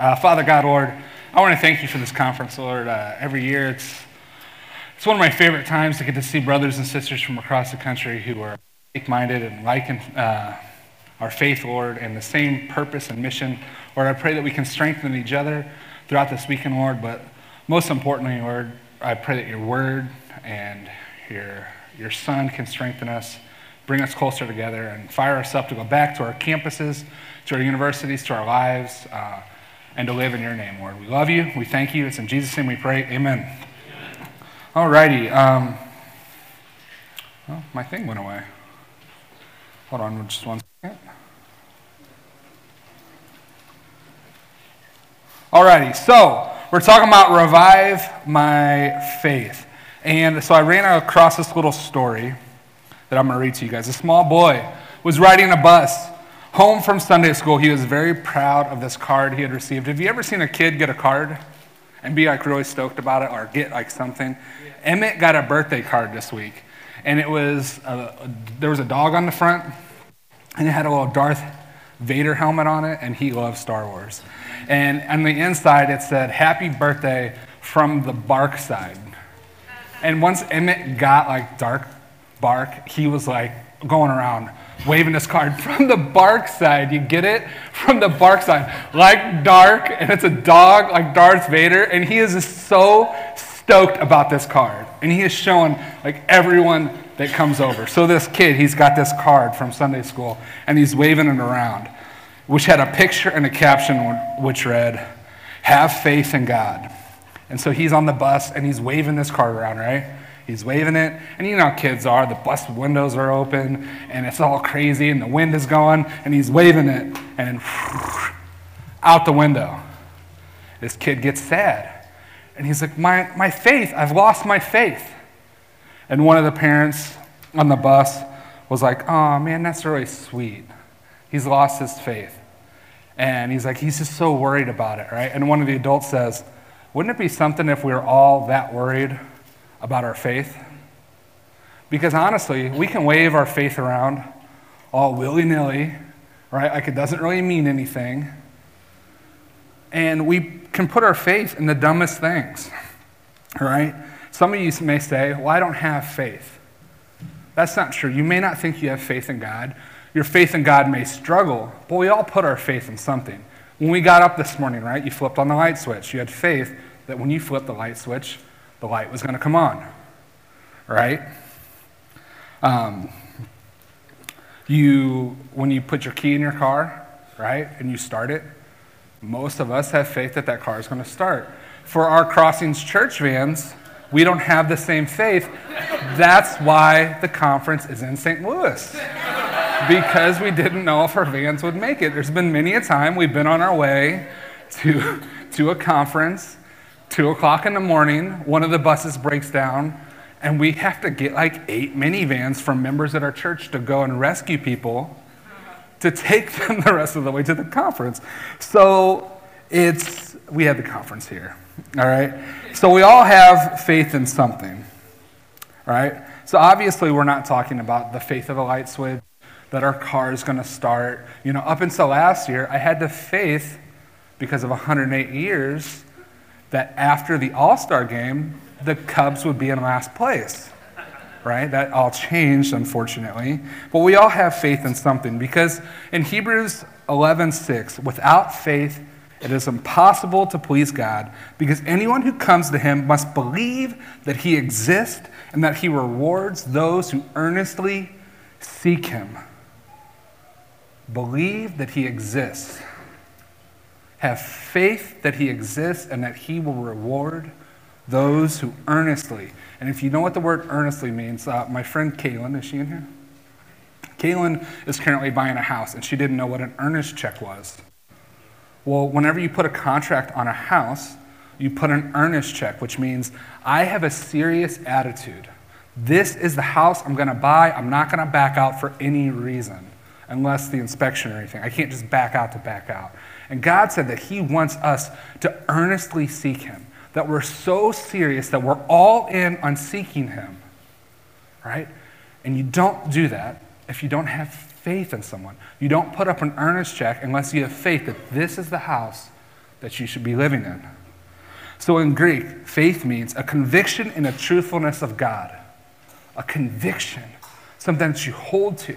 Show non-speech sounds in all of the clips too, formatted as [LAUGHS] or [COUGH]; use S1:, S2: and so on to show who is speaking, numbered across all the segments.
S1: Uh, Father God, Lord, I want to thank you for this conference, Lord. Uh, every year, it's it's one of my favorite times to get to see brothers and sisters from across the country who are like-minded and like uh, our faith, Lord, and the same purpose and mission. Lord, I pray that we can strengthen each other throughout this weekend, Lord. But most importantly, Lord, I pray that your word and your your Son can strengthen us, bring us closer together, and fire us up to go back to our campuses, to our universities, to our lives, uh, and to live in your name, Lord. We love you. We thank you. It's in Jesus' name we pray. Amen. All righty. Um, well, my thing went away. Hold on just one second. All righty. So, we're talking about revive my faith. And so I ran across this little story that I'm going to read to you guys. A small boy was riding a bus home from Sunday school. He was very proud of this card he had received. Have you ever seen a kid get a card and be like really stoked about it or get like something? Yeah. Emmett got a birthday card this week, and it was a, there was a dog on the front, and it had a little Darth Vader helmet on it, and he loves Star Wars. And on the inside, it said, Happy birthday from the bark side. And once Emmett got like dark bark, he was like going around waving his card [LAUGHS] from the bark side. You get it? From the bark side. Like dark, and it's a dog like Darth Vader, and he is so stoked about this card. And he is showing like everyone that comes over. So this kid, he's got this card from Sunday school, and he's waving it around, which had a picture and a caption which read, Have faith in God. And so he's on the bus and he's waving this card around, right? He's waving it. And you know how kids are. The bus windows are open and it's all crazy and the wind is going and he's waving it and [LAUGHS] out the window. This kid gets sad. And he's like, my, my faith, I've lost my faith. And one of the parents on the bus was like, oh man, that's really sweet. He's lost his faith. And he's like, he's just so worried about it, right? And one of the adults says, wouldn't it be something if we were all that worried about our faith? Because honestly, we can wave our faith around all willy nilly, right? Like it doesn't really mean anything. And we can put our faith in the dumbest things, right? Some of you may say, Well, I don't have faith. That's not true. You may not think you have faith in God. Your faith in God may struggle, but we all put our faith in something. When we got up this morning, right, you flipped on the light switch. You had faith that when you flipped the light switch, the light was going to come on, right? Um, you, when you put your key in your car, right, and you start it, most of us have faith that that car is going to start. For our Crossings church vans, we don't have the same faith. That's why the conference is in St. Louis because we didn't know if our vans would make it. There's been many a time we've been on our way to, to a conference, two o'clock in the morning, one of the buses breaks down, and we have to get like eight minivans from members at our church to go and rescue people to take [LAUGHS] them the rest of the way to the conference. So it's, we had the conference here, all right? So we all have faith in something, all right? So obviously, we're not talking about the faith of a light switch that our car is going to start. You know, up until last year, I had the faith, because of 108 years, that after the All Star game, the Cubs would be in last place. Right? That all changed, unfortunately. But we all have faith in something because in Hebrews 11:6, without faith, it is impossible to please God because anyone who comes to him must believe that he exists and that he rewards those who earnestly seek him. Believe that He exists. Have faith that He exists and that He will reward those who earnestly. And if you know what the word earnestly means, uh, my friend Kaylin, is she in here? Kaylin is currently buying a house and she didn't know what an earnest check was. Well, whenever you put a contract on a house, you put an earnest check, which means I have a serious attitude. This is the house I'm going to buy. I'm not going to back out for any reason unless the inspection or anything. I can't just back out to back out. And God said that He wants us to earnestly seek Him, that we're so serious that we're all in on seeking Him, right? And you don't do that if you don't have faith in someone. You don't put up an earnest check unless you have faith that this is the house that you should be living in. So in Greek, faith means a conviction in the truthfulness of God. A conviction, something that you hold to,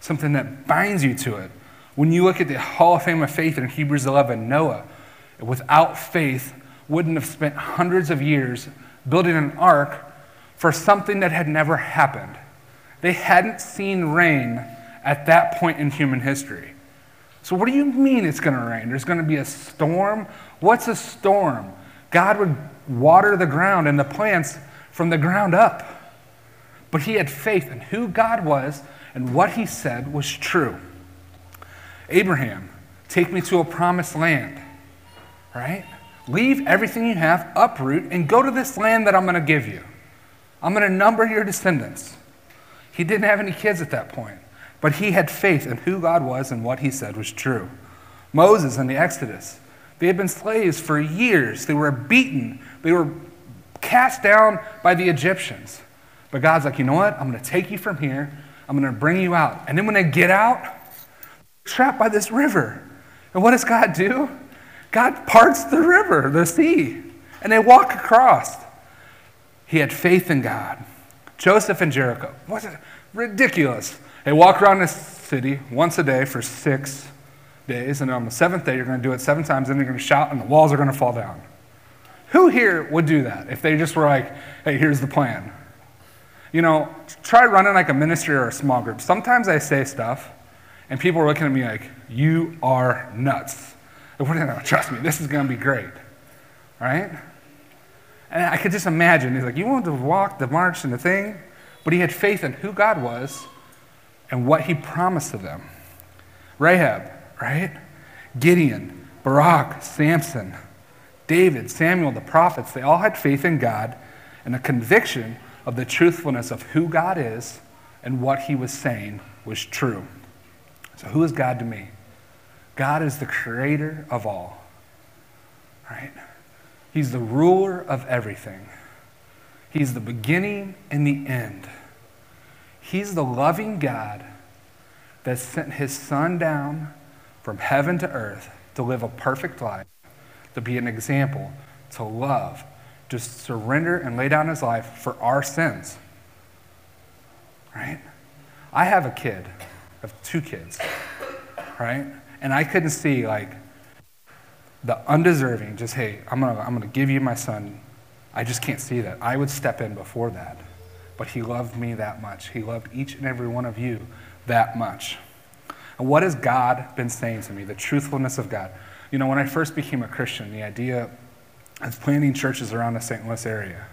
S1: something that binds you to it. When you look at the Hall of Fame of Faith in Hebrews 11, Noah, without faith, wouldn't have spent hundreds of years building an ark for something that had never happened. They hadn't seen rain at that point in human history. So, what do you mean it's going to rain? There's going to be a storm? What's a storm? God would water the ground and the plants from the ground up. But he had faith in who God was and what he said was true. Abraham, take me to a promised land, right? Leave everything you have, uproot, and go to this land that I'm going to give you. I'm going to number your descendants. He didn't have any kids at that point, but he had faith in who God was and what he said was true. Moses in the Exodus, they had been slaves for years. They were beaten, they were cast down by the Egyptians. But God's like, you know what? I'm going to take you from here. I'm going to bring you out. And then when they get out, trapped by this river. And what does God do? God parts the river, the sea, and they walk across. He had faith in God. Joseph and Jericho. What's it? Ridiculous. They walk around the city once a day for six days, and on the seventh day, you're going to do it seven times, and you're going to shout, and the walls are going to fall down. Who here would do that if they just were like, hey, here's the plan? You know, try running like a ministry or a small group. Sometimes I say stuff, and people were looking at me like, you are nuts. Trust me, this is going to be great. Right? And I could just imagine, he's like, you want to walk the march and the thing? But he had faith in who God was and what he promised to them. Rahab, right? Gideon, Barak, Samson, David, Samuel, the prophets, they all had faith in God and a conviction of the truthfulness of who God is and what he was saying was true. So, who is God to me? God is the creator of all, right? He's the ruler of everything. He's the beginning and the end. He's the loving God that sent his son down from heaven to earth to live a perfect life, to be an example, to love, to surrender and lay down his life for our sins. Right? I have a kid, have two kids, right? And I couldn't see like the undeserving, just, hey, I'm gonna, I'm gonna give you my son. I just can't see that. I would step in before that. But he loved me that much. He loved each and every one of you that much. And what has God been saying to me? The truthfulness of God. You know, when I first became a Christian, the idea of planting churches around the St. Louis area,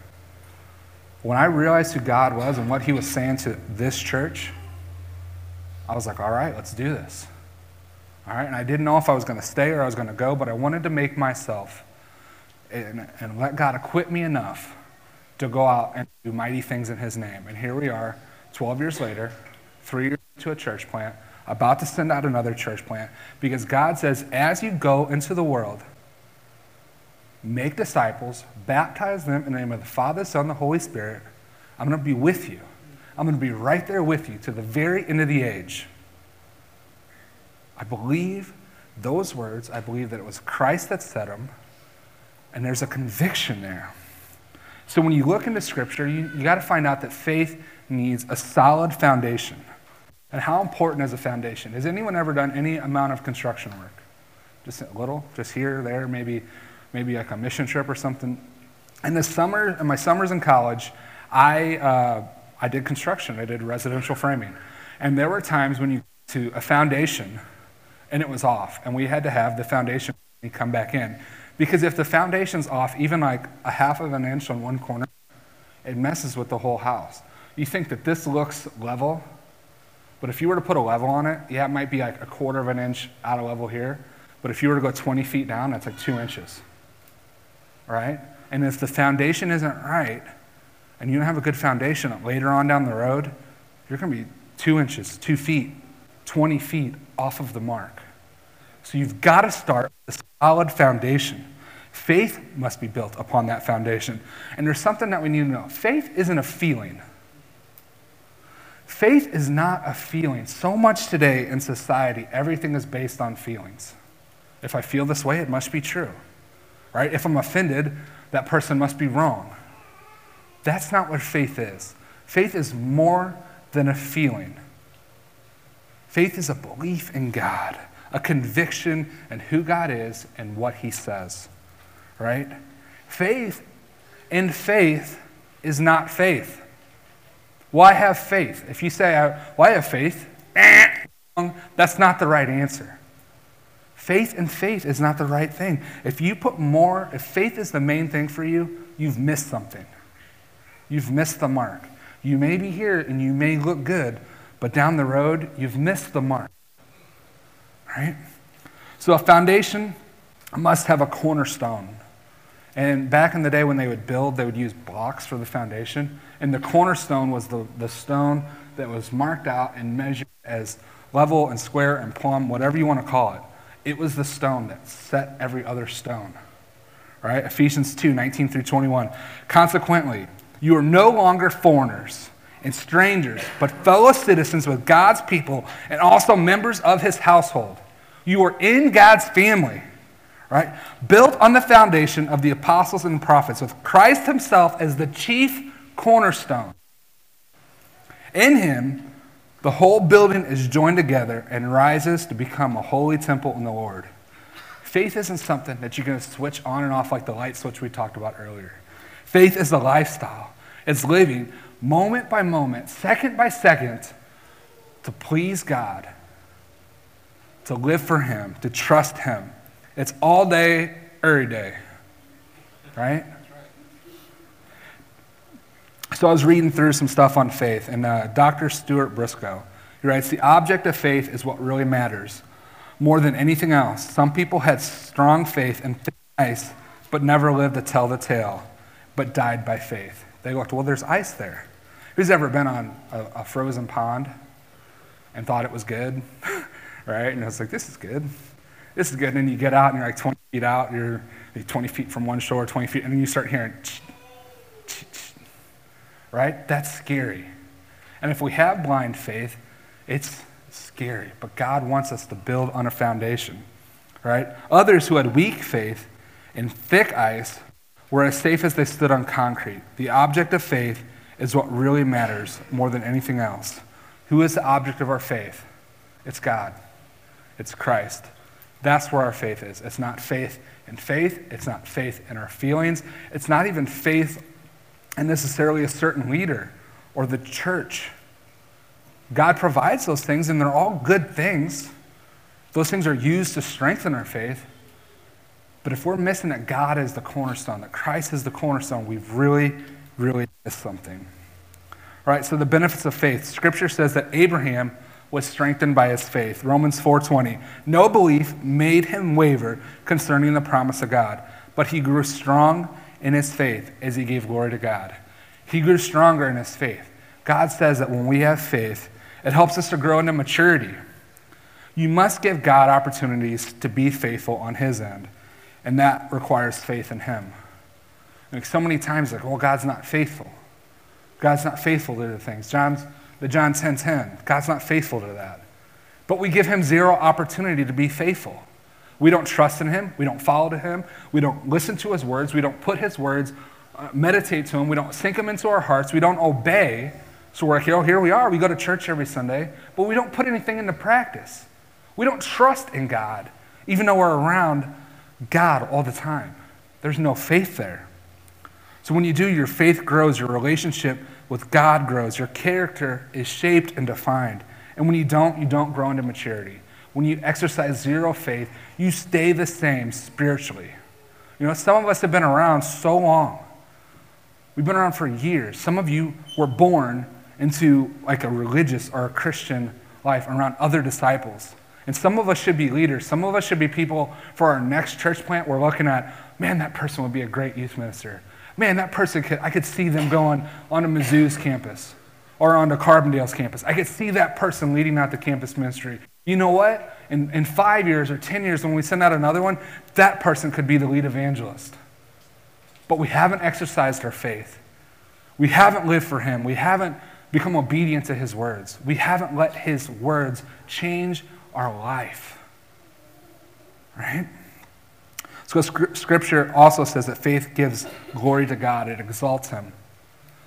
S1: when I realized who God was and what he was saying to this church, I was like, all right, let's do this. All right, and I didn't know if I was going to stay or I was going to go, but I wanted to make myself and, and let God equip me enough to go out and do mighty things in His name. And here we are, 12 years later, three years to a church plant, about to send out another church plant, because God says, as you go into the world, make disciples, baptize them in the name of the Father, Son, the Holy Spirit. I'm going to be with you. I'm going to be right there with you to the very end of the age. I believe those words. I believe that it was Christ that said them. And there's a conviction there. So when you look into Scripture, you, you got to find out that faith needs a solid foundation. And how important is a foundation? Has anyone ever done any amount of construction work? Just a little, just here, there, maybe, maybe like a mission trip or something. In the summer, in my summers in college, I, uh, I did construction. I did residential framing. And there were times when you to a foundation and it was off. And we had to have the foundation come back in. Because if the foundation's off, even like a half of an inch on one corner, it messes with the whole house. You think that this looks level, but if you were to put a level on it, yeah, it might be like a quarter of an inch out of level here. But if you were to go 20 feet down, that's like two inches. Right? And if the foundation isn't right, and you don't have a good foundation later on down the road, you're going to be two inches, two feet, 20 feet off of the mark. So you've got to start with a solid foundation. Faith must be built upon that foundation. And there's something that we need to know faith isn't a feeling. Faith is not a feeling. So much today in society, everything is based on feelings. If I feel this way, it must be true. Right? If I'm offended, that person must be wrong. That's not what faith is. Faith is more than a feeling. Faith is a belief in God, a conviction in who God is and what He says. Right? Faith in faith is not faith. Why have faith? If you say, uh, Why have faith? That's not the right answer. Faith and faith is not the right thing. If you put more, if faith is the main thing for you, you've missed something. You've missed the mark. You may be here and you may look good, but down the road, you've missed the mark. Right? So a foundation must have a cornerstone. And back in the day when they would build, they would use blocks for the foundation. And the cornerstone was the, the stone that was marked out and measured as level and square and plumb, whatever you want to call it. It was the stone that set every other stone. Right? Ephesians 2 19 through 21. Consequently, you are no longer foreigners and strangers, but fellow citizens with God's people and also members of his household. You are in God's family, right? Built on the foundation of the apostles and prophets, with Christ himself as the chief cornerstone. In him, the whole building is joined together and rises to become a holy temple in the Lord. Faith isn't something that you're going to switch on and off like the light switch we talked about earlier. Faith is a lifestyle, it's living moment by moment, second by second, to please God, to live for Him, to trust Him. It's all day, every day, right? So I was reading through some stuff on faith, and uh, Dr. Stuart Briscoe, he writes, The object of faith is what really matters more than anything else. Some people had strong faith and thick ice, but never lived to tell the tale, but died by faith. They looked, well, there's ice there. Who's ever been on a, a frozen pond and thought it was good? [LAUGHS] right? And it's like, this is good. This is good. And then you get out and you're like 20 feet out, you're 20 feet from one shore, 20 feet, and then you start hearing, right? That's scary. And if we have blind faith, it's scary. But God wants us to build on a foundation, right? Others who had weak faith in thick ice were as safe as they stood on concrete. The object of faith is what really matters more than anything else. Who is the object of our faith? It's God, it's Christ. That's where our faith is. It's not faith in faith, it's not faith in our feelings, it's not even faith in necessarily a certain leader or the church. God provides those things, and they're all good things. Those things are used to strengthen our faith. But if we're missing that God is the cornerstone, that Christ is the cornerstone, we've really, really missed something. All right, so the benefits of faith. Scripture says that Abraham was strengthened by his faith. Romans 4:20. No belief made him waver concerning the promise of God, but he grew strong in his faith as he gave glory to God. He grew stronger in his faith. God says that when we have faith, it helps us to grow into maturity. You must give God opportunities to be faithful on his end, and that requires faith in him. Like so many times, like, well, God's not faithful. God's not faithful to the things. John's, the John 10 10, God's not faithful to that. But we give him zero opportunity to be faithful. We don't trust in him. We don't follow to him. We don't listen to his words. We don't put his words, uh, meditate to him. We don't sink Him into our hearts. We don't obey. So we're like, oh, here we are. We go to church every Sunday, but we don't put anything into practice. We don't trust in God, even though we're around God all the time. There's no faith there. So when you do, your faith grows, your relationship with God grows, your character is shaped and defined. And when you don't, you don't grow into maturity. When you exercise zero faith, you stay the same spiritually. You know, some of us have been around so long. We've been around for years. Some of you were born into like a religious or a Christian life around other disciples. And some of us should be leaders. Some of us should be people for our next church plant. We're looking at, man, that person would be a great youth minister. Man, that person could, I could see them going on onto Mizzou's campus or on onto Carbondale's campus. I could see that person leading out the campus ministry. You know what? In, in five years or 10 years, when we send out another one, that person could be the lead evangelist. But we haven't exercised our faith. We haven't lived for Him. We haven't become obedient to His words. We haven't let His words change our life. right? So scripture also says that faith gives glory to God, it exalts him.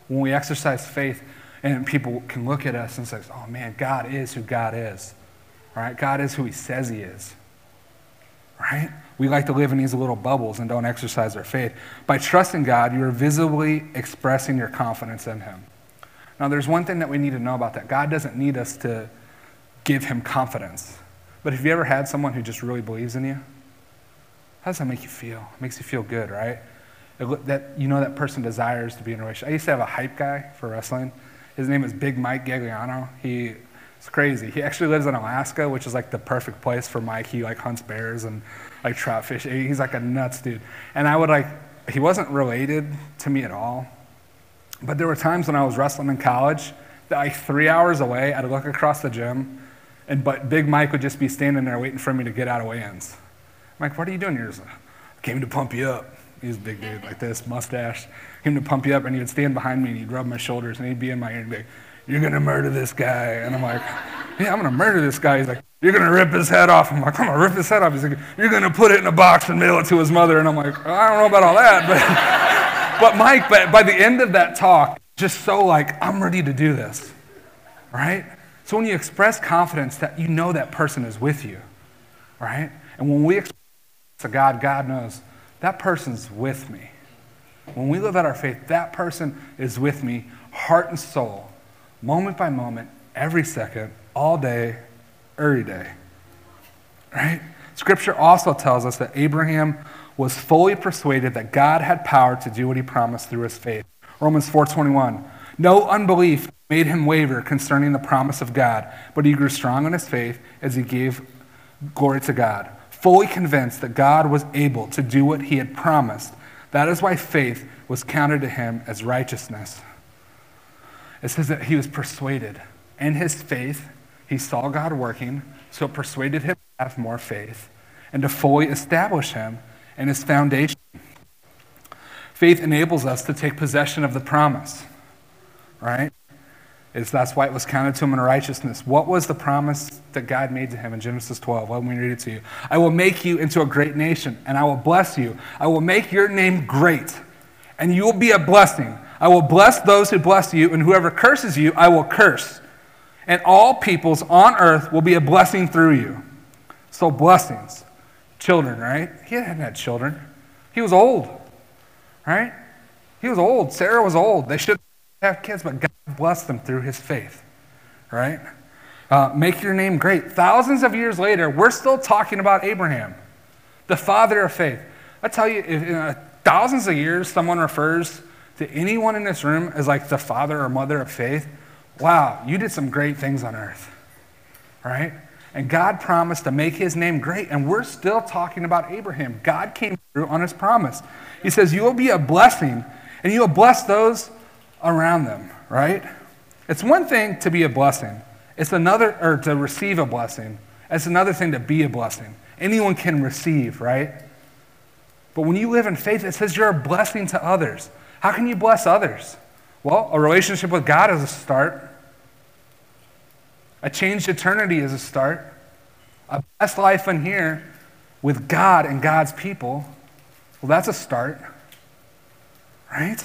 S1: When we exercise faith, and people can look at us and say, oh man, God is who God is. Right? God is who he says he is. Right? We like to live in these little bubbles and don't exercise our faith. By trusting God, you are visibly expressing your confidence in him. Now, there's one thing that we need to know about that. God doesn't need us to give him confidence. But have you ever had someone who just really believes in you? How does that make you feel? It makes you feel good, right? It, that you know that person desires to be in a relationship. I used to have a hype guy for wrestling. His name is Big Mike Gagliano. He crazy. He actually lives in Alaska, which is like the perfect place for Mike. He like hunts bears and like trout fish. He's like a nuts dude. And I would like, he wasn't related to me at all. But there were times when I was wrestling in college that like three hours away, I'd look across the gym, and but Big Mike would just be standing there waiting for me to get out of weigh-ins. Mike, what are you doing here? I came to pump you up. He's a big dude like this, mustache. Came to pump you up, and he would stand behind me and he'd rub my shoulders and he'd be in my ear and be like, You're gonna murder this guy. And I'm like, Yeah, I'm gonna murder this guy. He's like, You're gonna rip his head off. I'm like, I'm gonna rip his head off. He's like, You're gonna put it in a box and mail it to his mother. And I'm like, I don't know about all that, but [LAUGHS] but Mike, but by the end of that talk, just so like, I'm ready to do this. Right? So when you express confidence that you know that person is with you, right? And when we express to God, God knows that person's with me. When we live out our faith, that person is with me, heart and soul, moment by moment, every second, all day, every day. Right? Scripture also tells us that Abraham was fully persuaded that God had power to do what he promised through his faith. Romans 4:21. No unbelief made him waver concerning the promise of God, but he grew strong in his faith as he gave glory to God, fully convinced that God was able to do what he had promised. That is why faith was counted to him as righteousness. It says that he was persuaded. In his faith, he saw God working, so it persuaded him to have more faith and to fully establish him in his foundation. Faith enables us to take possession of the promise, right? It's, that's why it was counted to him in righteousness. What was the promise that God made to him in Genesis 12? Let me read it to you. I will make you into a great nation, and I will bless you. I will make your name great and you will be a blessing. I will bless those who bless you, and whoever curses you, I will curse. And all peoples on earth will be a blessing through you. So, blessings. Children, right? He hadn't had children. He was old, right? He was old. Sarah was old. They should have kids, but God blessed them through his faith, right? Uh, make your name great. Thousands of years later, we're still talking about Abraham, the father of faith. I tell you, if, uh, thousands of years someone refers to anyone in this room as like the father or mother of faith, wow, you did some great things on earth, right? And God promised to make his name great. And we're still talking about Abraham. God came through on his promise. He says, You will be a blessing, and you will bless those around them, right? It's one thing to be a blessing, it's another, or to receive a blessing. It's another thing to be a blessing. Anyone can receive, right? But when you live in faith, it says you're a blessing to others. How can you bless others? Well, a relationship with God is a start. A changed eternity is a start. A best life in here with God and God's people, well, that's a start. Right?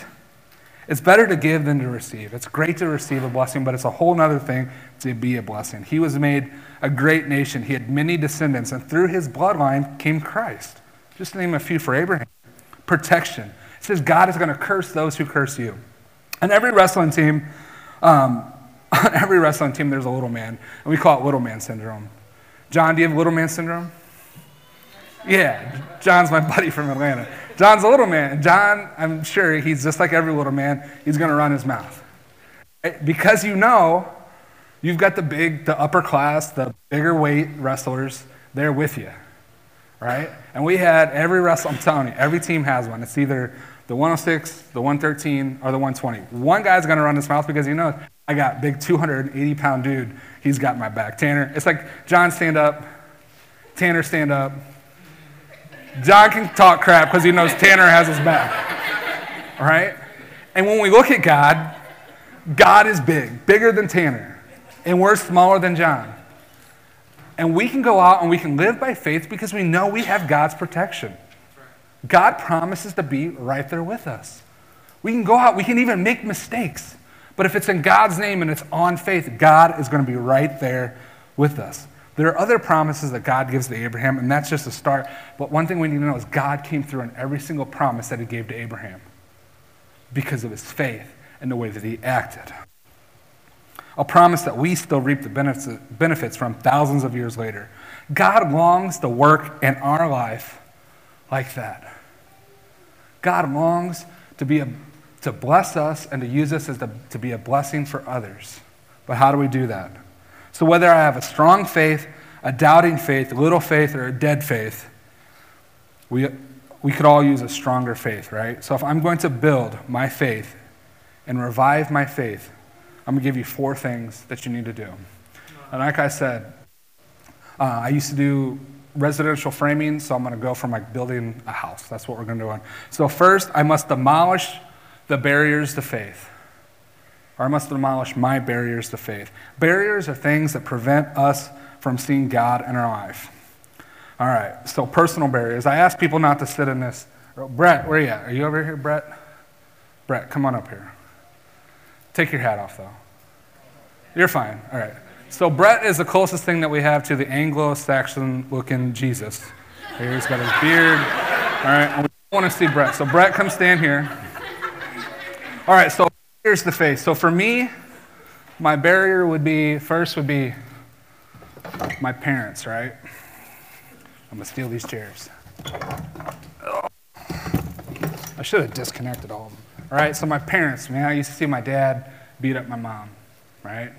S1: It's better to give than to receive. It's great to receive a blessing, but it's a whole other thing to be a blessing. He was made a great nation. He had many descendants, and through his bloodline came Christ. Just to name a few for Abraham. Protection. It says God is going to curse those who curse you. And every wrestling team, um, on [LAUGHS] every wrestling team, there's a little man, and we call it little man syndrome. John, do you have little man syndrome? Yeah, John's my buddy from Atlanta. John's a little man. John, I'm sure he's just like every little man, he's going to run his mouth. Because you know, you've got the big, the upper class, the bigger weight wrestlers, they're with you right? And we had every wrestle, I'm telling you, every team has one. It's either the 106, the 113, or the 120. One guy's gonna run his mouth because you know I got big 280 pound dude. He's got my back. Tanner, it's like John stand up, Tanner stand up. John can talk crap because he knows Tanner has his back, right? And when we look at God, God is big, bigger than Tanner, and we're smaller than John. And we can go out and we can live by faith because we know we have God's protection. God promises to be right there with us. We can go out, we can even make mistakes. But if it's in God's name and it's on faith, God is going to be right there with us. There are other promises that God gives to Abraham, and that's just a start. But one thing we need to know is God came through in every single promise that he gave to Abraham because of his faith and the way that he acted. A promise that we still reap the benefits from thousands of years later. God longs to work in our life like that. God longs to be a to bless us and to use us as the, to be a blessing for others. But how do we do that? So, whether I have a strong faith, a doubting faith, a little faith, or a dead faith, we, we could all use a stronger faith, right? So, if I'm going to build my faith and revive my faith, I'm going to give you four things that you need to do. And like I said, uh, I used to do residential framing, so I'm going to go from like building a house. That's what we're going to do. So, first, I must demolish the barriers to faith. Or I must demolish my barriers to faith. Barriers are things that prevent us from seeing God in our life. All right, so personal barriers. I ask people not to sit in this. Oh, Brett, where are you at? Are you over here, Brett? Brett, come on up here. Take your hat off, though. You're fine. All right. So, Brett is the closest thing that we have to the Anglo Saxon looking Jesus. He's got his beard. All right, we want to see Brett. So, Brett, come stand here. All right, so here's the face. So for me, my barrier would be first would be my parents, right? I'm gonna steal these chairs. I should have disconnected all of them. All right, so my parents, man, I used to see my dad beat up my mom, right?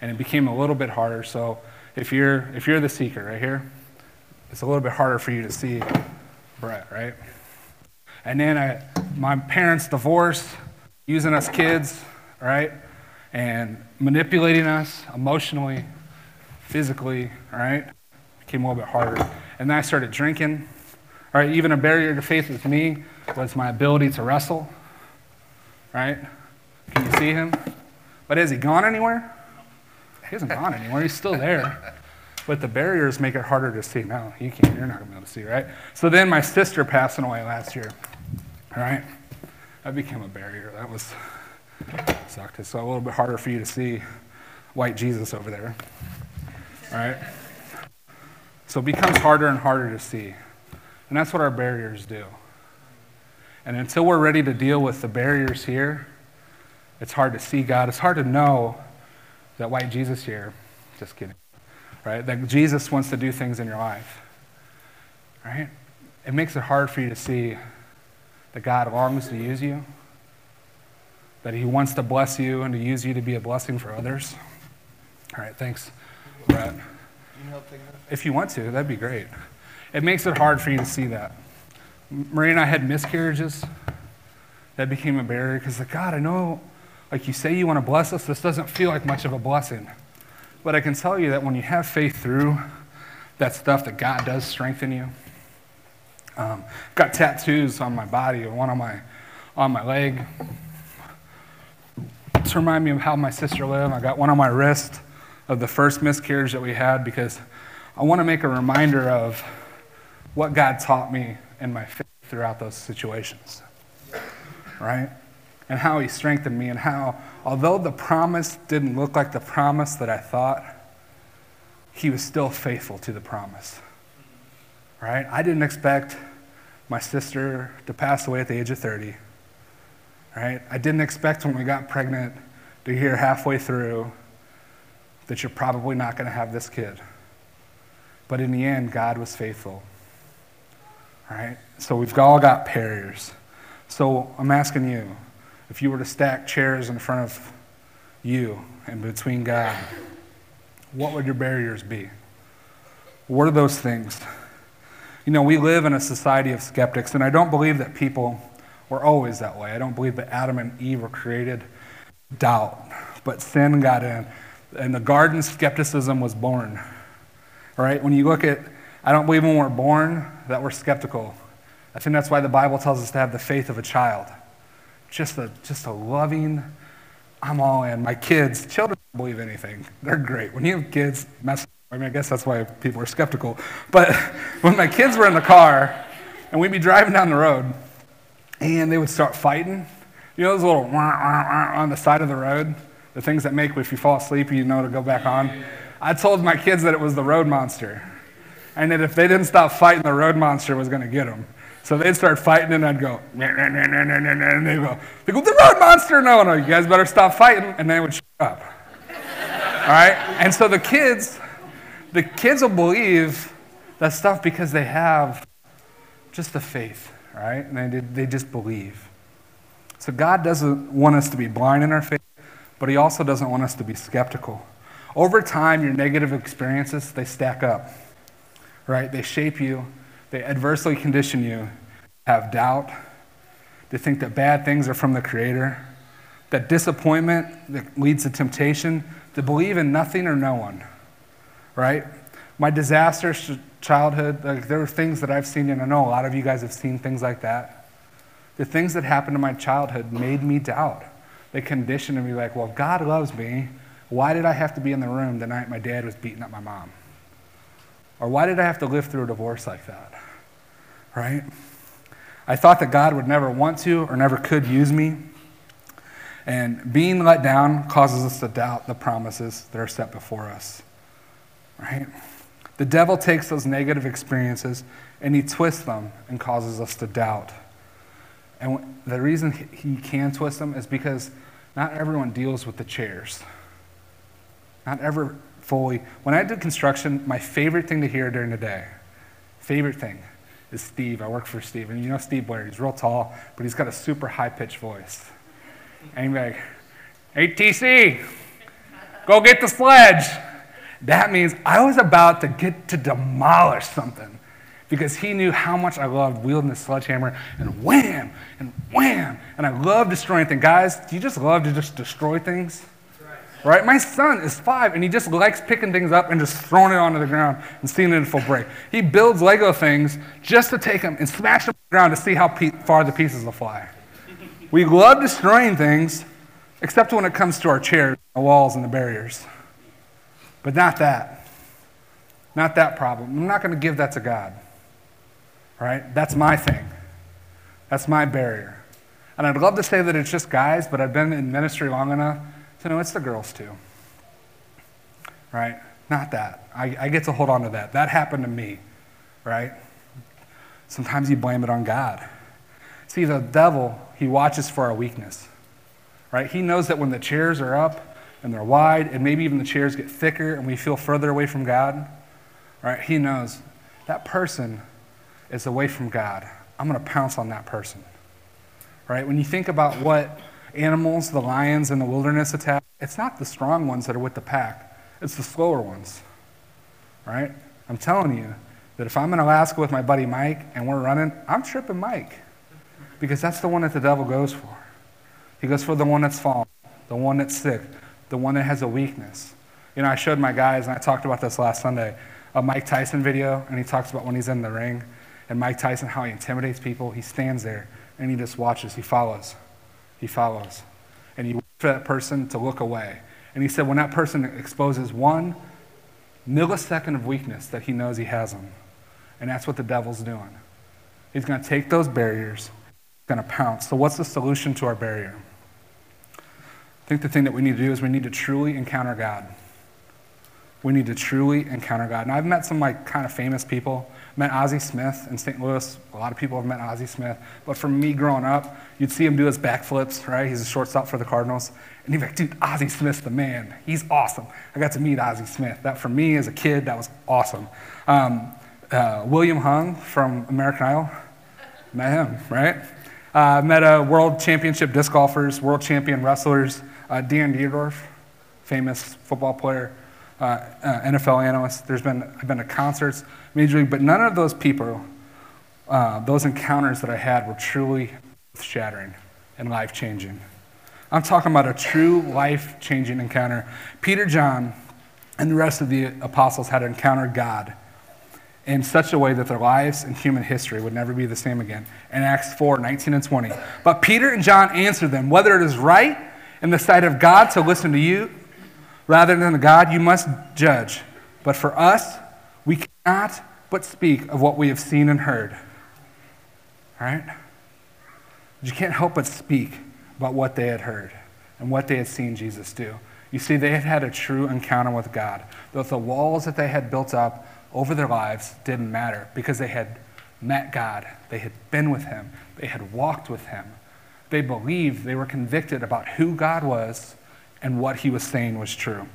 S1: And it became a little bit harder. So if you're if you're the seeker right here, it's a little bit harder for you to see Brett, right? And then I, my parents divorced using us kids, right? And manipulating us emotionally, physically, right? Became a little bit harder. And then I started drinking. All right, even a barrier to faith with me was my ability to wrestle, right? Can you see him? But has he gone anywhere? He hasn't gone anywhere. He's still there. But the barriers make it harder to see. No, you can't. You're not going to be able to see, right? So then my sister passing away last year, all right? That became a barrier. That was sucked. It's a little bit harder for you to see white Jesus over there. All right? So it becomes harder and harder to see. And that's what our barriers do. And until we're ready to deal with the barriers here, it's hard to see God. It's hard to know that white Jesus here, just kidding, right? That Jesus wants to do things in your life, right? It makes it hard for you to see that God longs to use you, that He wants to bless you and to use you to be a blessing for others. All right, thanks, Brett. If you want to, that'd be great. It makes it hard for you to see that. Marie and I had miscarriages. That became a barrier because, like, God, I know, like you say you want to bless us, this doesn't feel like much of a blessing. But I can tell you that when you have faith through that stuff, that God does strengthen you. Um, got tattoos on my body, one on my, on my leg. To remind me of how my sister lived, I got one on my wrist of the first miscarriage that we had because I want to make a reminder of what God taught me in my faith throughout those situations. Right? And how He strengthened me, and how, although the promise didn't look like the promise that I thought, He was still faithful to the promise. Right? I didn't expect my sister to pass away at the age of 30. Right? I didn't expect when we got pregnant to hear halfway through that you're probably not going to have this kid. But in the end, God was faithful. Right? So we've all got barriers. So I'm asking you if you were to stack chairs in front of you and between God, what would your barriers be? What are those things? You know, we live in a society of skeptics, and I don't believe that people were always that way. I don't believe that Adam and Eve were created doubt, but sin got in. And the garden skepticism was born. All right, When you look at, I don't believe when we're born that we're skeptical. I think that's why the Bible tells us to have the faith of a child. Just a, just a loving, I'm all in. My kids, children don't believe anything. They're great. When you have kids, mess I mean, I guess that's why people are skeptical. But [LAUGHS] when my kids were in the car and we'd be driving down the road and they would start fighting, you know those little wah, wah, wah on the side of the road? The things that make if you fall asleep, you know to go back on. I told my kids that it was the road monster. And that if they didn't stop fighting, the road monster was going to get them. So they'd start fighting, and I'd go, and they'd go, they go, the road monster. No, no, you guys better stop fighting. And they would shut up. All right? And so the kids, the kids will believe that stuff because they have just the faith, right? And they, they just believe. So God doesn't want us to be blind in our faith, but He also doesn't want us to be skeptical. Over time, your negative experiences, they stack up, right? They shape you, they adversely condition you have doubt, to think that bad things are from the Creator, that disappointment that leads to temptation, to believe in nothing or no one, right? My disastrous childhood, like there were things that I've seen, and I know a lot of you guys have seen things like that. The things that happened in my childhood made me doubt. They conditioned me like, well, God loves me. Why did I have to be in the room the night my dad was beating up my mom? Or why did I have to live through a divorce like that? Right? I thought that God would never want to or never could use me. And being let down causes us to doubt the promises that are set before us. Right? The devil takes those negative experiences and he twists them and causes us to doubt. And the reason he can twist them is because not everyone deals with the chairs. Not ever fully. When I did construction, my favorite thing to hear during the day, favorite thing, is Steve. I work for Steve. And you know Steve Blair. He's real tall, but he's got a super high pitched voice. And he's like, Hey, TC, go get the sledge. That means I was about to get to demolish something because he knew how much I loved wielding the sledgehammer and wham and wham. And I love destroying things. Guys, do you just love to just destroy things? Right? My son is five and he just likes picking things up and just throwing it onto the ground and seeing it in full break. He builds Lego things just to take them and smash them on the ground to see how pe- far the pieces will fly. We love destroying things, except when it comes to our chairs, the walls, and the barriers. But not that. Not that problem. I'm not going to give that to God. Right? That's my thing. That's my barrier. And I'd love to say that it's just guys, but I've been in ministry long enough to know it's the girls too. Right? Not that. I, I get to hold on to that. That happened to me. Right? Sometimes you blame it on God. See, the devil, he watches for our weakness. Right? He knows that when the chairs are up, and they're wide, and maybe even the chairs get thicker and we feel further away from God, right? He knows that person is away from God. I'm going to pounce on that person, right? When you think about what animals, the lions in the wilderness attack, it's not the strong ones that are with the pack, it's the slower ones, right? I'm telling you that if I'm in Alaska with my buddy Mike and we're running, I'm tripping Mike because that's the one that the devil goes for. He goes for the one that's fallen, the one that's sick, the one that has a weakness. You know, I showed my guys, and I talked about this last Sunday, a Mike Tyson video, and he talks about when he's in the ring, and Mike Tyson, how he intimidates people. He stands there, and he just watches. He follows. He follows. And he waits for that person to look away. And he said when that person exposes one millisecond of weakness that he knows he has them, and that's what the devil's doing. He's going to take those barriers, going to pounce. So what's the solution to our barrier? I think the thing that we need to do is we need to truly encounter God. We need to truly encounter God. And I've met some like kind of famous people. I Met Ozzie Smith in St. Louis. A lot of people have met Ozzie Smith. But for me growing up, you'd see him do his backflips, right? He's a shortstop for the Cardinals. And he'd be like, dude, Ozzie Smith's the man. He's awesome. I got to meet Ozzie Smith. That for me as a kid, that was awesome. Um, uh, William Hung from American Idol. Met him, right? Uh, met a world championship disc golfers, world champion wrestlers. Uh, Dan Dierdorf, famous football player, uh, uh, NFL analyst. There's been, I've been to concerts, Major League, but none of those people, uh, those encounters that I had were truly shattering and life changing. I'm talking about a true life changing encounter. Peter, John, and the rest of the apostles had encountered God in such a way that their lives and human history would never be the same again. In Acts 4 19 and 20. But Peter and John answered them, whether it is right in the sight of God to listen to you rather than God, you must judge. But for us, we cannot but speak of what we have seen and heard. All right? You can't help but speak about what they had heard and what they had seen Jesus do. You see, they had had a true encounter with God. But the walls that they had built up over their lives didn't matter because they had met God. They had been with Him. They had walked with Him. They believed, they were convicted about who God was and what He was saying was true.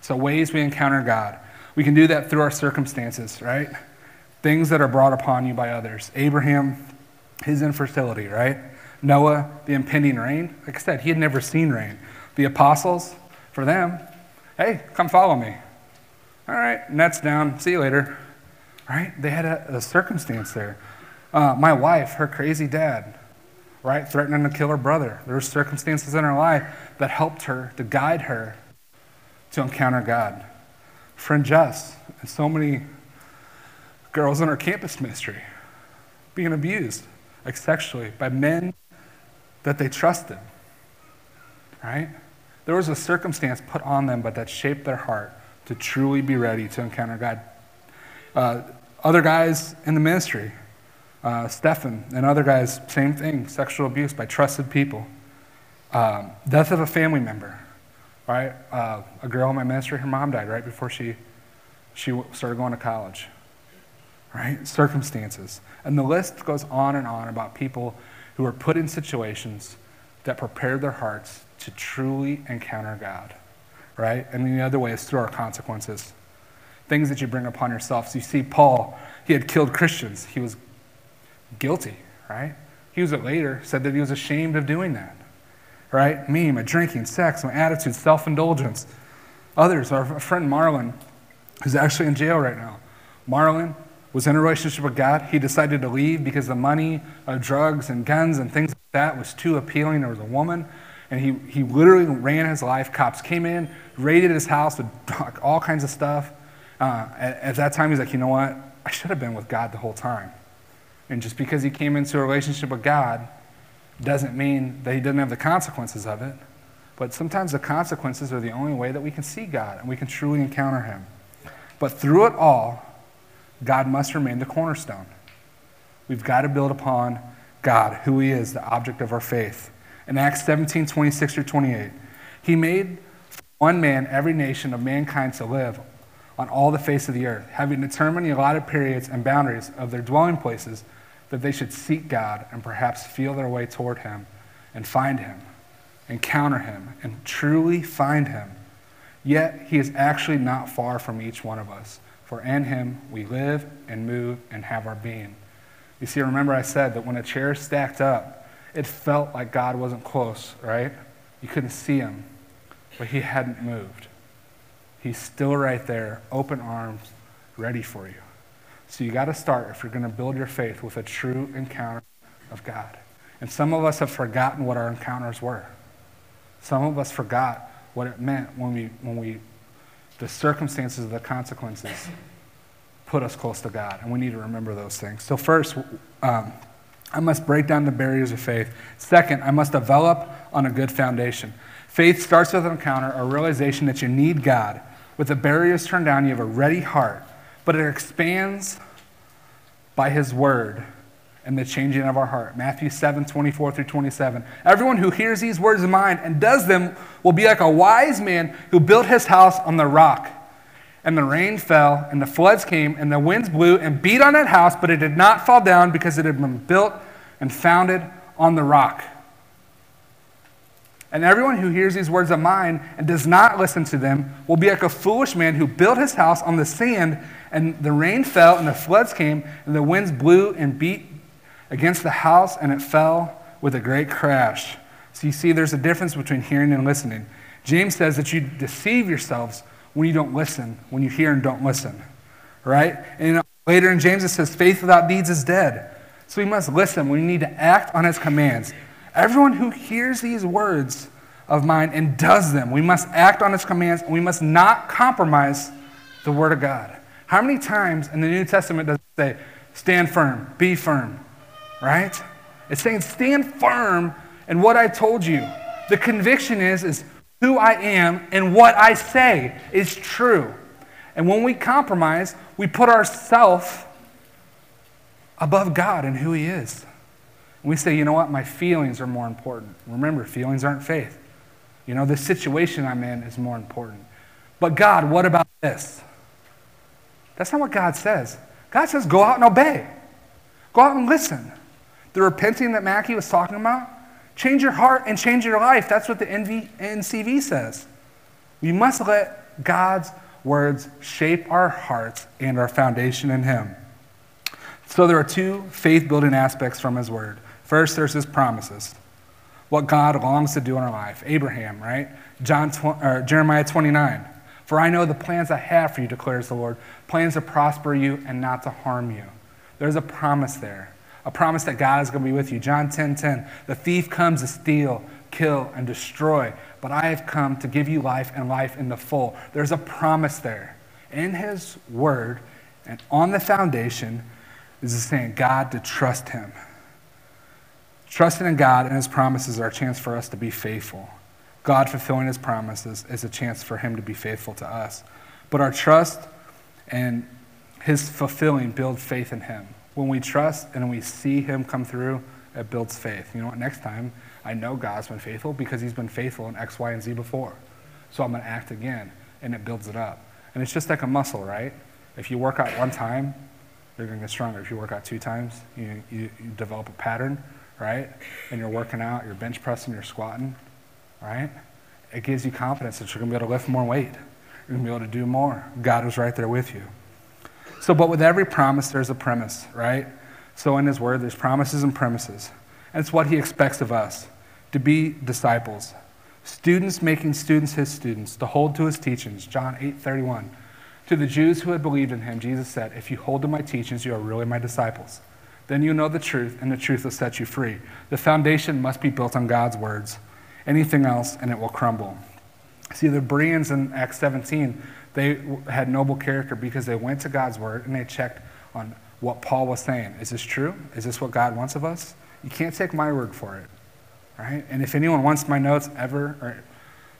S1: So, ways we encounter God. We can do that through our circumstances, right? Things that are brought upon you by others. Abraham, his infertility, right? Noah, the impending rain. Like I said, he had never seen rain. The apostles, for them, hey, come follow me. All right, nets down, see you later. Right? They had a, a circumstance there. Uh, my wife, her crazy dad, right, threatening to kill her brother. There were circumstances in her life that helped her, to guide her to encounter God. Friend Jess, and so many girls in our campus ministry being abused, like sexually, by men that they trusted. Right? There was a circumstance put on them, but that shaped their heart to truly be ready to encounter God. Uh, other guys in the ministry, uh, Stephan and other guys, same thing sexual abuse by trusted people. Um, death of a family member, right? Uh, a girl in my ministry, her mom died right before she, she started going to college, right? Circumstances. And the list goes on and on about people who are put in situations that prepared their hearts to truly encounter God, right? And the other way is through our consequences. Things that you bring upon yourself. So you see, Paul, he had killed Christians. He was guilty, right? He was it later said that he was ashamed of doing that, right? Me, my drinking, sex, my attitude, self indulgence. Others, our friend Marlon, who's actually in jail right now. Marlon was in a relationship with God. He decided to leave because the money of drugs and guns and things like that was too appealing. There was a woman, and he, he literally ran his life. Cops came in, raided his house with [LAUGHS] all kinds of stuff. Uh, at, at that time, he's like, you know what? I should have been with God the whole time. And just because he came into a relationship with God doesn't mean that he didn't have the consequences of it. But sometimes the consequences are the only way that we can see God and we can truly encounter him. But through it all, God must remain the cornerstone. We've got to build upon God, who he is, the object of our faith. In Acts 17 26 through 28, he made one man every nation of mankind to live on all the face of the earth, having determined the allotted periods and boundaries of their dwelling places, that they should seek God and perhaps feel their way toward him and find him, encounter him, and truly find him. Yet he is actually not far from each one of us, for in him we live and move and have our being. You see, remember I said that when a chair stacked up, it felt like God wasn't close, right? You couldn't see him, but he hadn't moved. He's still right there, open arms, ready for you. So you got to start, if you're going to build your faith, with a true encounter of God. And some of us have forgotten what our encounters were. Some of us forgot what it meant when we, when we the circumstances, the consequences put us close to God. And we need to remember those things. So, first, um, I must break down the barriers of faith. Second, I must develop on a good foundation. Faith starts with an encounter, a realization that you need God. With the barriers turned down, you have a ready heart, but it expands by His word and the changing of our heart. Matthew 7 24 through 27. Everyone who hears these words of mine and does them will be like a wise man who built his house on the rock. And the rain fell, and the floods came, and the winds blew and beat on that house, but it did not fall down because it had been built and founded on the rock. And everyone who hears these words of mine and does not listen to them will be like a foolish man who built his house on the sand, and the rain fell, and the floods came, and the winds blew and beat against the house, and it fell with a great crash. So you see, there's a difference between hearing and listening. James says that you deceive yourselves when you don't listen, when you hear and don't listen. Right? And uh, later in James it says, faith without deeds is dead. So we must listen. We need to act on his commands. Everyone who hears these words of mine and does them, we must act on his commands, and we must not compromise the word of God. How many times in the New Testament does it say, stand firm, be firm, right? It's saying stand firm in what I told you. The conviction is, is who I am and what I say is true. And when we compromise, we put ourselves above God and who He is. And we say, you know what, my feelings are more important. Remember, feelings aren't faith. You know, the situation I'm in is more important. But God, what about this? That's not what God says. God says, go out and obey. Go out and listen. The repenting that Mackie was talking about, change your heart and change your life. That's what the NCV says. We must let God's words shape our hearts and our foundation in Him. So there are two faith building aspects from His word. First, there's His promises, what God longs to do in our life. Abraham, right? John, Jeremiah 29. For I know the plans I have for you, declares the Lord plans to prosper you and not to harm you. There's a promise there, a promise that God is going to be with you. John 10 10. The thief comes to steal, kill, and destroy, but I have come to give you life and life in the full. There's a promise there. In His Word and on the foundation is the saying God to trust Him. Trusting in God and His promises are a chance for us to be faithful. God fulfilling His promises is a chance for Him to be faithful to us. But our trust and His fulfilling build faith in Him. When we trust and we see Him come through, it builds faith. You know what? Next time, I know God's been faithful because He's been faithful in X, Y, and Z before. So I'm going to act again, and it builds it up. And it's just like a muscle, right? If you work out one time, you're going to get stronger. If you work out two times, you, you, you develop a pattern, right? And you're working out, you're bench pressing, you're squatting, right? It gives you confidence that you're going to be able to lift more weight. You're going to be able to do more. God is right there with you. So, but with every promise, there's a premise, right? So in His Word, there's promises and premises. And it's what He expects of us to be disciples, students making students His students, to hold to His teachings. John 8 31. To the Jews who had believed in Him, Jesus said, If you hold to my teachings, you are really my disciples. Then you know the truth, and the truth will set you free. The foundation must be built on God's words. Anything else, and it will crumble. See, the Bereans in Acts 17, they had noble character because they went to God's word and they checked on what Paul was saying. Is this true? Is this what God wants of us? You can't take my word for it, right? And if anyone wants my notes ever, or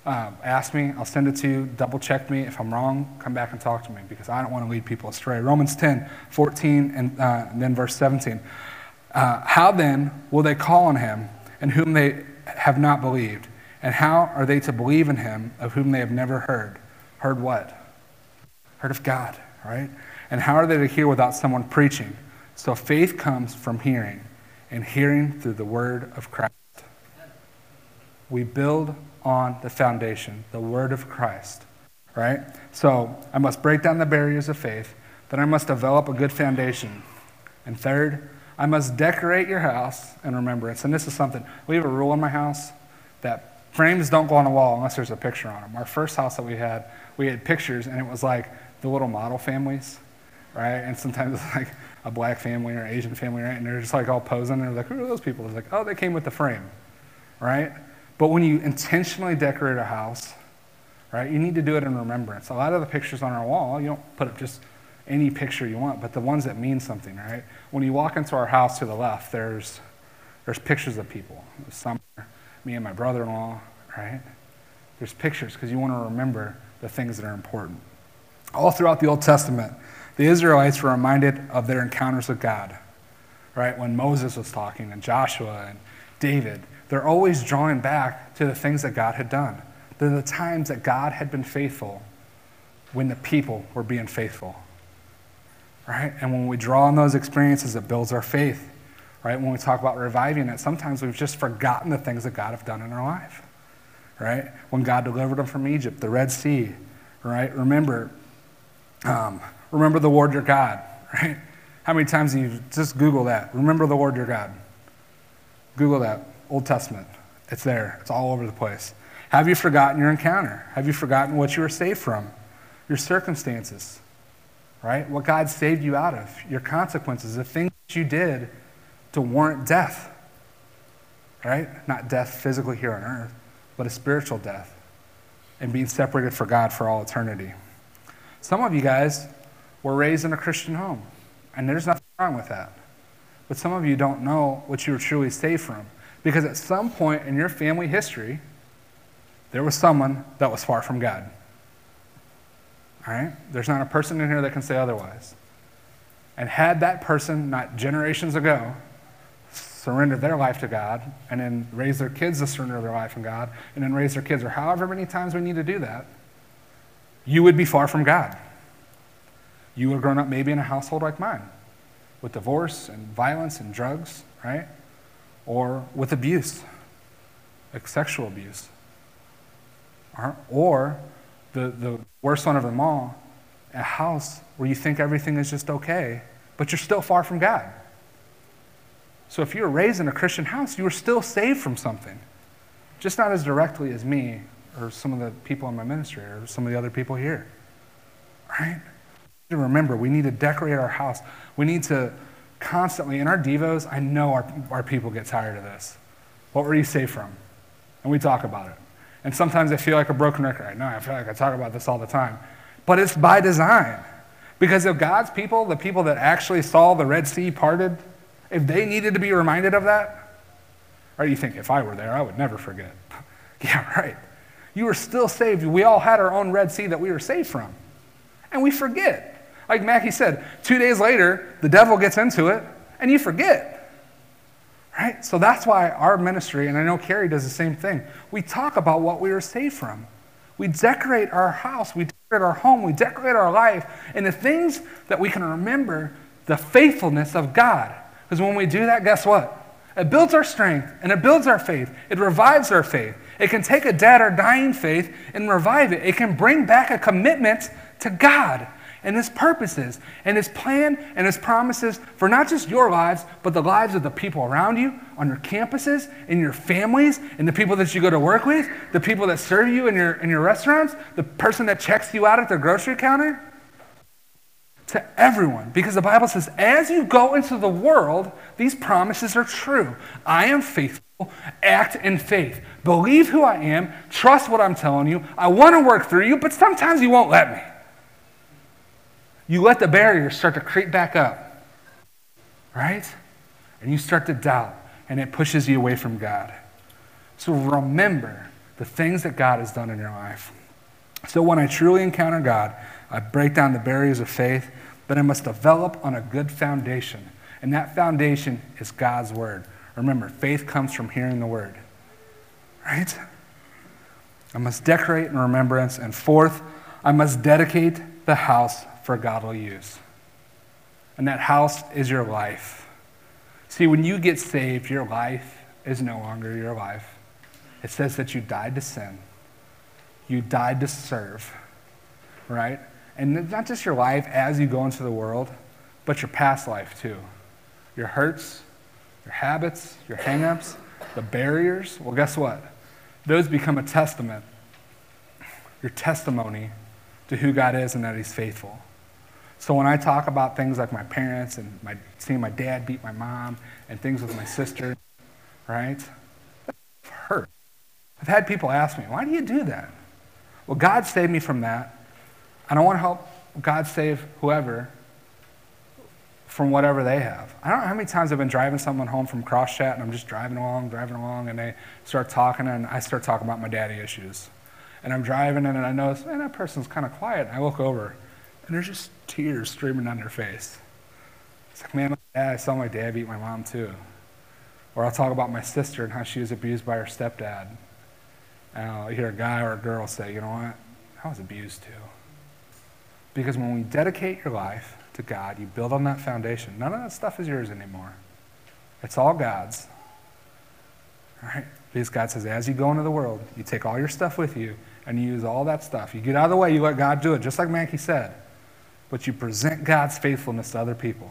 S1: uh, ask me, I'll send it to you, double check me. If I'm wrong, come back and talk to me because I don't want to lead people astray. Romans 10, 14, and, uh, and then verse 17. Uh, how then will they call on him in whom they have not believed? And how are they to believe in him of whom they have never heard? Heard what? Heard of God, right? And how are they to hear without someone preaching? So faith comes from hearing, and hearing through the word of Christ. We build on the foundation, the word of Christ, right? So I must break down the barriers of faith, then I must develop a good foundation. And third, I must decorate your house in remembrance. And this is something, we have a rule in my house that frames don't go on the wall unless there's a picture on them. Our first house that we had, we had pictures, and it was like the little model families, right? And sometimes it's like a black family or Asian family, right? And they're just like all posing, and they're like, who are those people? It's like, oh, they came with the frame, right? But when you intentionally decorate a house, right, you need to do it in remembrance. A lot of the pictures on our wall, you don't put up just any picture you want, but the ones that mean something, right? When you walk into our house to the left, there's, there's pictures of people. Some me and my brother in law, right? There's pictures because you want to remember the things that are important. All throughout the Old Testament, the Israelites were reminded of their encounters with God, right? When Moses was talking and Joshua and David, they're always drawing back to the things that God had done. They're the times that God had been faithful when the people were being faithful. Right? And when we draw on those experiences, it builds our faith. Right? When we talk about reviving it, sometimes we've just forgotten the things that God have done in our life. Right? When God delivered them from Egypt, the Red Sea. Right? Remember, um, remember the Lord your God. [LAUGHS] Right? How many times do you just Google that? Remember the Lord your God. Google that. Old Testament. It's there, it's all over the place. Have you forgotten your encounter? Have you forgotten what you were saved from? Your circumstances, right? What God saved you out of, your consequences, the things that you did to warrant death, right? Not death physically here on earth, but a spiritual death and being separated from God for all eternity. Some of you guys were raised in a Christian home, and there's nothing wrong with that. But some of you don't know what you were truly saved from. Because at some point in your family history, there was someone that was far from God. Right? There's not a person in here that can say otherwise. And had that person, not generations ago, surrendered their life to God and then raise their kids to surrender their life in God and then raise their kids, or however many times we need to do that, you would be far from God. You would have grown up maybe in a household like mine with divorce and violence and drugs, right? Or with abuse, like sexual abuse. Or the, the worst one of them all, a house where you think everything is just okay, but you're still far from God. So if you were raised in a Christian house, you were still saved from something. Just not as directly as me or some of the people in my ministry or some of the other people here. Right? To remember, we need to decorate our house. We need to constantly, in our Devos, I know our, our people get tired of this. What were you saved from? And we talk about it. And sometimes I feel like a broken record. I know, I feel like I talk about this all the time. But it's by design. Because if God's people, the people that actually saw the Red Sea parted, if they needed to be reminded of that, or you think, if I were there, I would never forget. [LAUGHS] yeah, right. You were still saved. We all had our own Red Sea that we were saved from. And we forget. Like Mackie said, two days later, the devil gets into it, and you forget. Right? So that's why our ministry, and I know Carrie does the same thing, we talk about what we were saved from. We decorate our house, we decorate our home, we decorate our life, and the things that we can remember the faithfulness of God. Because when we do that, guess what? It builds our strength and it builds our faith. It revives our faith. It can take a dead or dying faith and revive it. It can bring back a commitment to God and His purposes and His plan and His promises for not just your lives, but the lives of the people around you, on your campuses, in your families, and the people that you go to work with, the people that serve you in your, in your restaurants, the person that checks you out at the grocery counter to everyone because the Bible says, as you go into the world, these promises are true. I am faithful, act in faith, believe who I am, trust what I'm telling you. I want to work through you, but sometimes you won't let me. You let the barriers start to creep back up, right? And you start to doubt, and it pushes you away from God. So remember the things that God has done in your life. So when I truly encounter God, I break down the barriers of faith, but I must develop on a good foundation. And that foundation is God's word. Remember, faith comes from hearing the word. Right? I must decorate in remembrance. And fourth, I must dedicate the house for godly use. And that house is your life. See, when you get saved, your life is no longer your life. It says that you died to sin, you died to serve, right? And not just your life as you go into the world, but your past life too. Your hurts, your habits, your hangups, the barriers. Well, guess what? Those become a testament, your testimony to who God is and that He's faithful. So when I talk about things like my parents and my, seeing my dad beat my mom and things with my sister, right? hurt. I've had people ask me, why do you do that? Well, God saved me from that. And I want to help God save whoever from whatever they have. I don't know how many times I've been driving someone home from cross chat and I'm just driving along, driving along, and they start talking and I start talking about my daddy issues. And I'm driving and I notice, man, that person's kind of quiet. And I look over and there's just tears streaming down their face. It's like, man, I saw my dad beat my mom too. Or I'll talk about my sister and how she was abused by her stepdad. And I'll hear a guy or a girl say, you know what? I was abused too. Because when we dedicate your life to God, you build on that foundation. None of that stuff is yours anymore. It's all God's. All right? Because God says, as you go into the world, you take all your stuff with you and you use all that stuff. You get out of the way, you let God do it, just like Mackie said. But you present God's faithfulness to other people.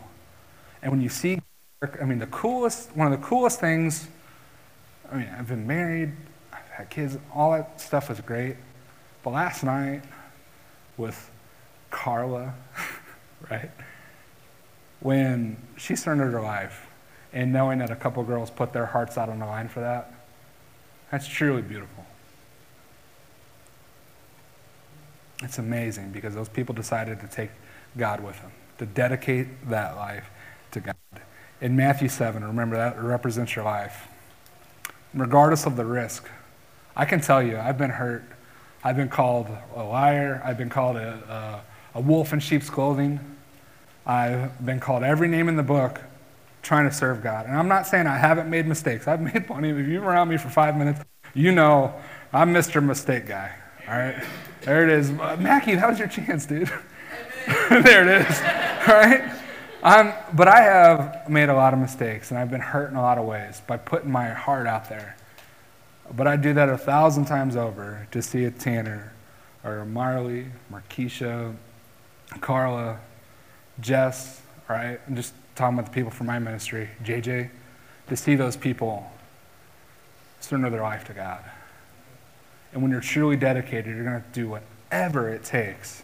S1: And when you see, I mean, the coolest, one of the coolest things, I mean, I've been married, I've had kids, all that stuff was great. But last night, with Carla, [LAUGHS] right? When she surrendered her life and knowing that a couple girls put their hearts out on the line for that, that's truly beautiful. It's amazing because those people decided to take God with them, to dedicate that life to God. In Matthew 7, remember that represents your life. Regardless of the risk, I can tell you, I've been hurt. I've been called a liar. I've been called a, a a wolf in sheep's clothing. I've been called every name in the book trying to serve God. And I'm not saying I haven't made mistakes. I've [LAUGHS] made plenty. If you've been around me for five minutes, you know I'm Mr. Mistake Guy. All right? There it is. Uh, Mackie, that was your chance, dude. [LAUGHS] [LAUGHS] there it is. [LAUGHS] Right? Um, but I have made a lot of mistakes, and I've been hurt in a lot of ways by putting my heart out there. But I do that a thousand times over to see a Tanner or a Marley, Markeisha, Carla, Jess, right? I'm just talking about the people from my ministry, JJ, to see those people surrender their life to God. And when you're truly dedicated, you're going to do whatever it takes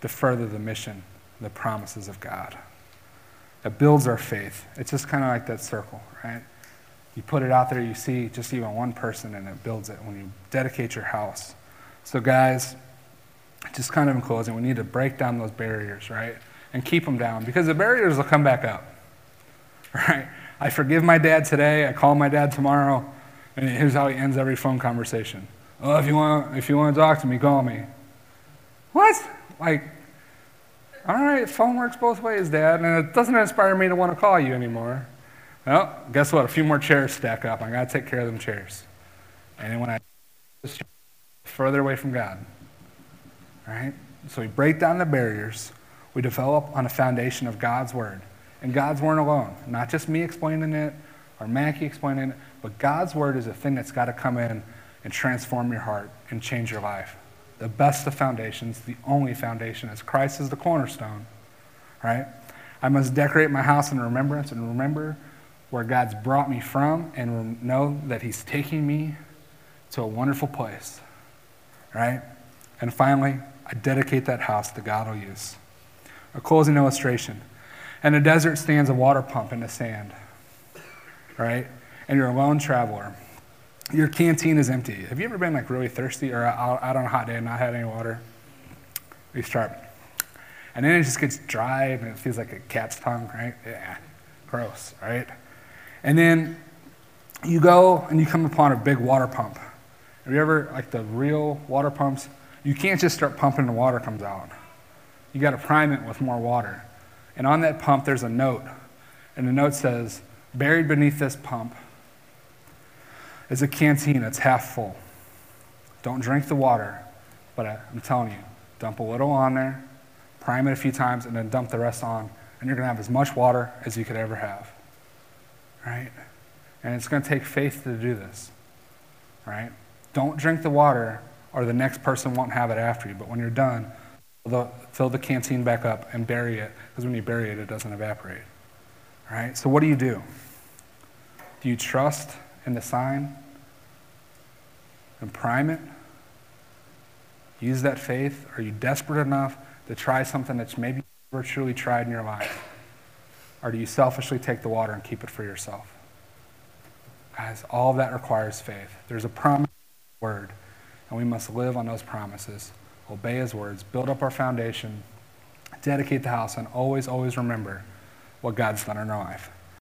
S1: to further the mission, the promises of God. It builds our faith. It's just kind of like that circle, right? You put it out there, you see just even one person, and it builds it when you dedicate your house. So, guys, just kind of in closing, we need to break down those barriers, right? And keep them down because the barriers will come back up, [LAUGHS] right? I forgive my dad today, I call my dad tomorrow, and here's how he ends every phone conversation. Oh, if you want, if you want to talk to me, call me. What? Like, all right, phone works both ways, Dad, and it doesn't inspire me to want to call you anymore. Well, guess what? A few more chairs stack up. I got to take care of them chairs. And then when I further away from God, right? So we break down the barriers. We develop on a foundation of God's word, and God's word alone. Not just me explaining it or Mackie explaining it, but God's word is a thing that's got to come in and transform your heart and change your life. The best of foundations, the only foundation is Christ is the cornerstone, right? I must decorate my house in remembrance and remember where God's brought me from and know that He's taking me to a wonderful place, right? And finally, I dedicate that house to God will use. A closing illustration. In a desert stands a water pump in the sand, right? And you're a lone traveler your canteen is empty. Have you ever been like really thirsty or out, on a hot day and not had any water? You start. And then it just gets dry and it feels like a cat's tongue, right? Yeah, gross, right? And then you go and you come upon a big water pump. Have you ever, like the real water pumps? You can't just start pumping the water comes out. You got to prime it with more water. And on that pump, there's a note. And the note says, buried beneath this pump is a canteen that's half full. Don't drink the water, but I, I'm telling you, dump a little on there, prime it a few times, and then dump the rest on, and you're going to have as much water as you could ever have. Right? And it's going to take faith to do this. Right? Don't drink the water, or the next person won't have it after you. But when you're done, fill the canteen back up and bury it, because when you bury it, it doesn't evaporate. Right? So, what do you do? Do you trust and the sign and prime it? Use that faith? Are you desperate enough to try something that's maybe never truly tried in your life? Or do you selfishly take the water and keep it for yourself? Guys, all of that requires faith. There's a promise word, and we must live on those promises, obey his words, build up our foundation, dedicate the house, and always, always remember what God's done in our life.